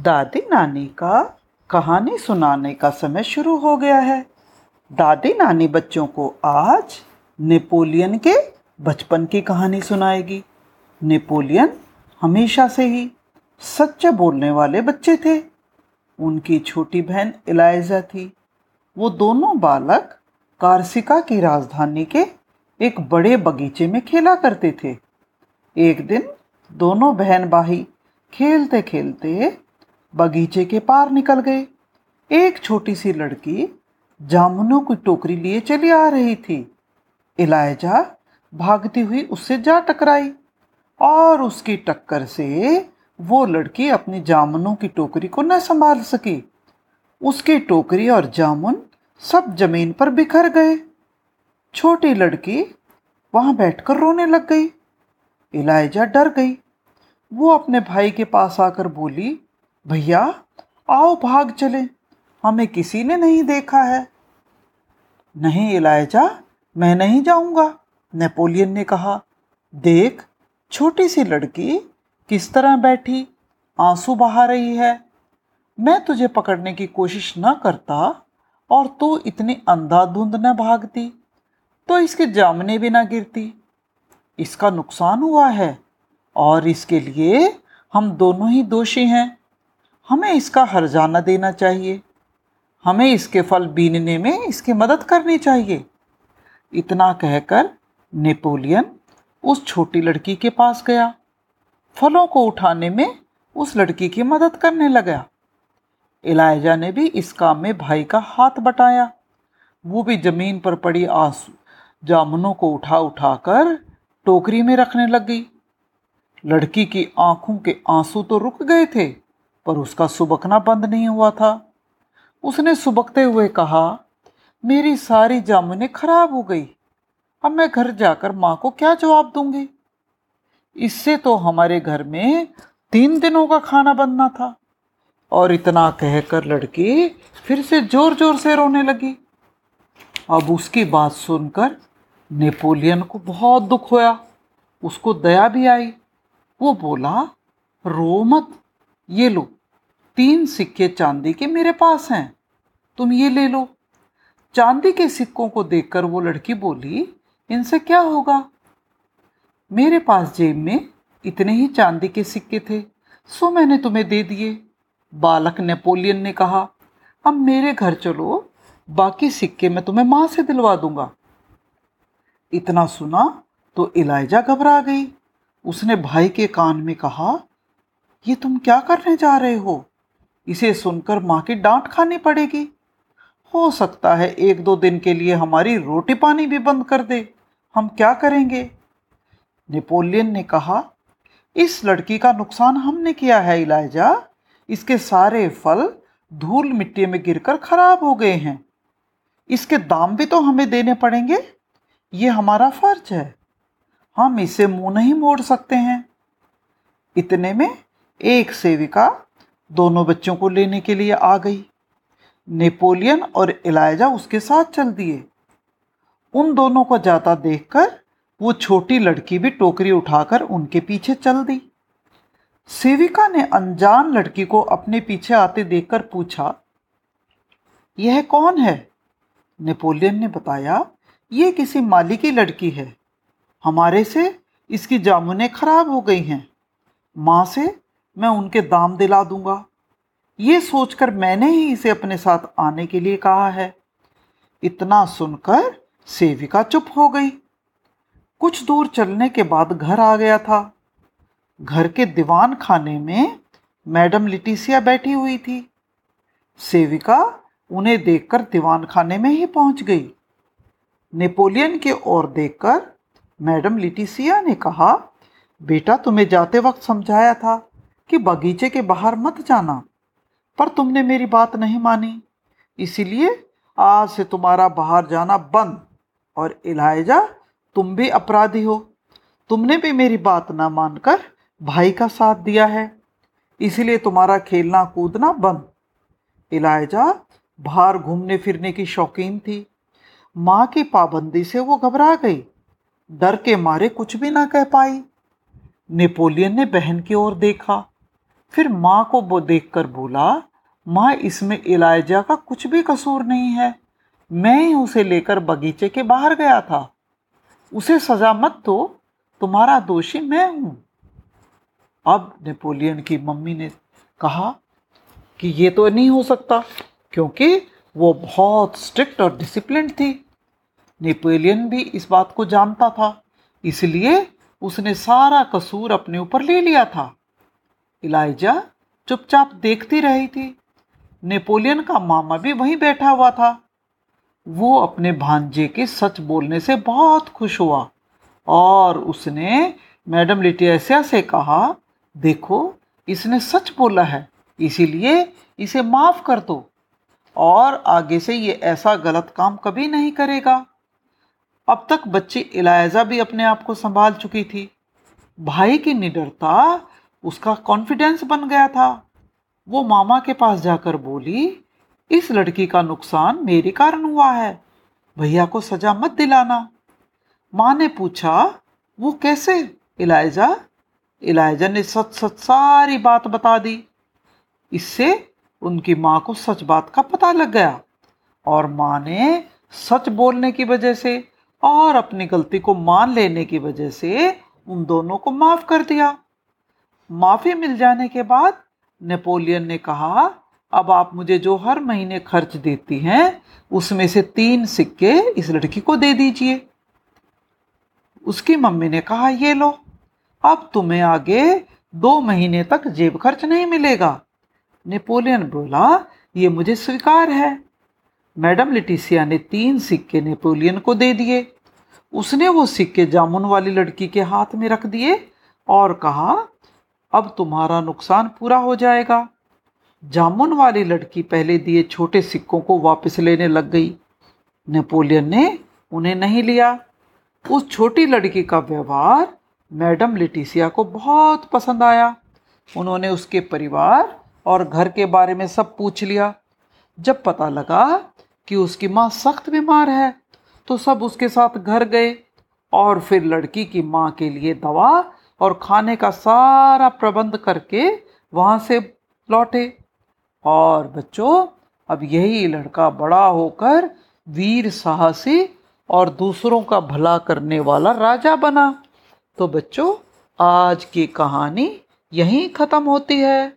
दादी नानी का कहानी सुनाने का समय शुरू हो गया है। दादी नानी बच्चों को आज नेपोलियन के बचपन की कहानी सुनाएगी। नेपोलियन हमेशा से ही सच बोलने वाले बच्चे थे। उनकी छोटी बहन इलाइजा थी। वो दोनों बालक कार्सिका की राजधानी के एक बड़े बगीचे में खेला करते थे। एक दिन दोनों बहन भाई खेलते खेलते बगीचे के पार निकल गए। एक छोटी सी लड़की जामुनों की टोकरी लिए चली आ रही थी। इलायजा भागती हुई उससे जा टकराई और उसकी टक्कर से वो लड़की अपनी जामुनों की टोकरी को न संभाल सकी। उसकी टोकरी और जामुन सब ज़मीन पर बिखर गए। छोटी लड़की वहाँ बैठकर रोने लग गई। इलायजा डर गई। वो अपने भाई के पास आकर बोली भैया, आओ भाग चले। हमें किसी ने नहीं देखा है। नहीं इलायजा मैं नहीं जाऊँगा, नेपोलियन ने कहा। देख छोटी सी लड़की किस तरह बैठी, आँसू बहा रही है। मैं तुझे पकड़ने की कोशिश न करता और तू इतनी अंधाधुंध न भागती तो इसके जामने भी ना गिरती। इसका नुकसान हुआ है और इसके लिए हम दोनों ही दोषी हैं। हमें इसका हर्जाना देना चाहिए। हमें इसके फल बीनने में इसकी मदद करनी चाहिए। इतना कहकर नेपोलियन उस छोटी लड़की के पास गया। फलों को उठाने में उस लड़की की मदद करने लगा। इलायजा ने भी इस काम में भाई का हाथ बटाया। वो भी ज़मीन पर पड़ी आँसू, जामुनों को उठा उठा कर टोकरी में रखने लग गई। लड़की की आँखों के आँसू तो रुक गए थे पर उसका सुबकना बंद नहीं हुआ था। उसने सुबकते हुए कहा, मेरी सारी जामुने खराब हो गई। अब मैं घर जाकर माँ को क्या जवाब दूँगी? इससे तो हमारे घर में तीन दिनों का खाना बनना था। और इतना कहकर लड़की फिर से ज़ोर ज़ोर से रोने लगी। अब उसकी बात सुनकर नेपोलियन को बहुत दुख होया। उसको दया भी आई। वो बोला, रो मत। ये लो, तीन सिक्के चांदी के मेरे पास हैं, तुम ये ले लो। चांदी के सिक्कों को देखकर वो लड़की बोली, इनसे क्या होगा? मेरे पास जेब में इतने ही चांदी के सिक्के थे, सो मैंने तुम्हें दे दिए। बालक नेपोलियन ने कहा, अब मेरे घर चलो, बाकी सिक्के मैं तुम्हें माँ से दिलवा दूँगा। इतना सुना तो इलाइजा घबरा गई। उसने भाई के कान में कहा ये तुम क्या करने जा रहे हो? इसे सुनकर माँ की डांट खानी पड़ेगी। हो सकता है एक दो दिन के लिए हमारी रोटी पानी भी बंद कर दे। हम क्या करेंगे? नेपोलियन ने कहा, इस लड़की का नुकसान हमने किया है इलायजा इसके सारे फल धूल मिट्टी में गिरकर खराब हो गए हैं। इसके दाम भी तो हमें देने पड़ेंगे। ये हमारा फ़र्ज़ है। हम इसे मुँह नहीं मोड़ सकते हैं। इतने में एक सेविका दोनों बच्चों को लेने के लिए आ गई। नेपोलियन और इलायजा उसके साथ चल दिए। उन दोनों को जाता देखकर वो छोटी लड़की भी टोकरी उठाकर उनके पीछे चल दी। सेविका ने अनजान लड़की को अपने पीछे आते देखकर पूछा, यह कौन है? नेपोलियन ने बताया, ये किसी माली की लड़की है। हमारे से इसकी जामुने खराब हो गई हैं। माँ से मैं उनके दाम दिला दूँगा। ये सोचकर मैंने ही इसे अपने साथ आने के लिए कहा है। इतना सुनकर सेविका चुप हो गई। कुछ दूर चलने के बाद घर आ गया था। घर के दीवान खाने में मैडम लिटिसिया बैठी हुई थी। सेविका उन्हें देखकर दीवान खाने में ही पहुँच गई। नेपोलियन की ओर देखकर मैडम लिटिसिया ने कहा, बेटा, तुम्हें जाते वक्त समझाया था। कि बगीचे के बाहर मत जाना, पर तुमने मेरी बात नहीं मानी। इसीलिए आज से तुम्हारा बाहर जाना बंद, और इलायजा तुम भी अपराधी हो। तुमने भी मेरी बात ना मानकर भाई का साथ दिया है, इसीलिए तुम्हारा खेलना कूदना बंद। इलायजा बाहर घूमने फिरने की शौकीन थी। माँ की पाबंदी से वो घबरा गई, डर के मारे कुछ भी ना कह पाई। नेपोलियन ने बहन की ओर देखा फिर माँ को वो देखकर बोला, माँ, इसमें इलायजा का कुछ भी कसूर नहीं है। मैं ही उसे लेकर बगीचे के बाहर गया था। उसे सजा मत दो, तुम्हारा दोषी मैं हूँ। अब नेपोलियन की मम्मी ने कहा कि ये तो नहीं हो सकता, क्योंकि वो बहुत स्ट्रिक्ट और डिसिप्लिन थी। नेपोलियन भी इस बात को जानता था, इसलिए उसने सारा कसूर अपने ऊपर ले लिया था। इलाइजा चुपचाप देखती रही थी। नेपोलियन का मामा भी वहीं बैठा हुआ था। वो अपने भांजे के सच बोलने से बहुत खुश हुआ और उसने, मैडम लिटियसिया से कहा, देखो, इसने सच बोला है, इसीलिए इसे माफ़ कर दो और आगे से ये ऐसा गलत काम कभी नहीं करेगा। अब तक बच्ची इलायजा भी अपने आप को संभाल चुकी थी। भाई की निडरता उसका कॉन्फिडेंस बन गया था। वो मामा के पास जाकर बोली, इस लड़की का नुकसान मेरे कारण हुआ है। भैया को सजा मत दिलाना। माँ ने पूछा, वो कैसे? इलायजा इलायजा ने सच सच सारी बात बता दी। इससे उनकी माँ को सच बात का पता लग गया और माँ ने सच बोलने की वजह से और अपनी गलती को मान लेने की वजह से उन दोनों को माफ़ कर दिया। माफ़ी मिल जाने के बाद नेपोलियन ने कहा, अब आप मुझे जो हर महीने खर्च देती हैं, उसमें से तीन सिक्के इस लड़की को दे दीजिए। उसकी मम्मी ने कहा, ये लो, अब तुम्हें आगे दो महीने तक जेब खर्च नहीं मिलेगा। नेपोलियन बोला, ये मुझे स्वीकार है। मैडम लिटिसिया ने तीन सिक्के नेपोलियन को दे दिए। उसने वो सिक्के जामुन वाली लड़की के हाथ में रख दिए और कहा अब तुम्हारा नुकसान पूरा हो जाएगा। जामुन वाली लड़की पहले दिए छोटे सिक्कों को वापस लेने लग गई। नेपोलियन ने उन्हें नहीं लिया। उस छोटी लड़की का व्यवहार मैडम लिटिसिया को बहुत पसंद आया। उन्होंने उसके परिवार और घर के बारे में सब पूछ लिया। जब पता लगा कि उसकी माँ सख्त बीमार है तो सब उसके साथ घर गए और फिर लड़की की माँ के लिए दवा और खाने का सारा प्रबंध करके वहाँ से लौटे और बच्चों, अब यही लड़का बड़ा होकर वीर साहसी और दूसरों का भला करने वाला राजा बना तो बच्चों, आज की कहानी यहीं ख़त्म होती है.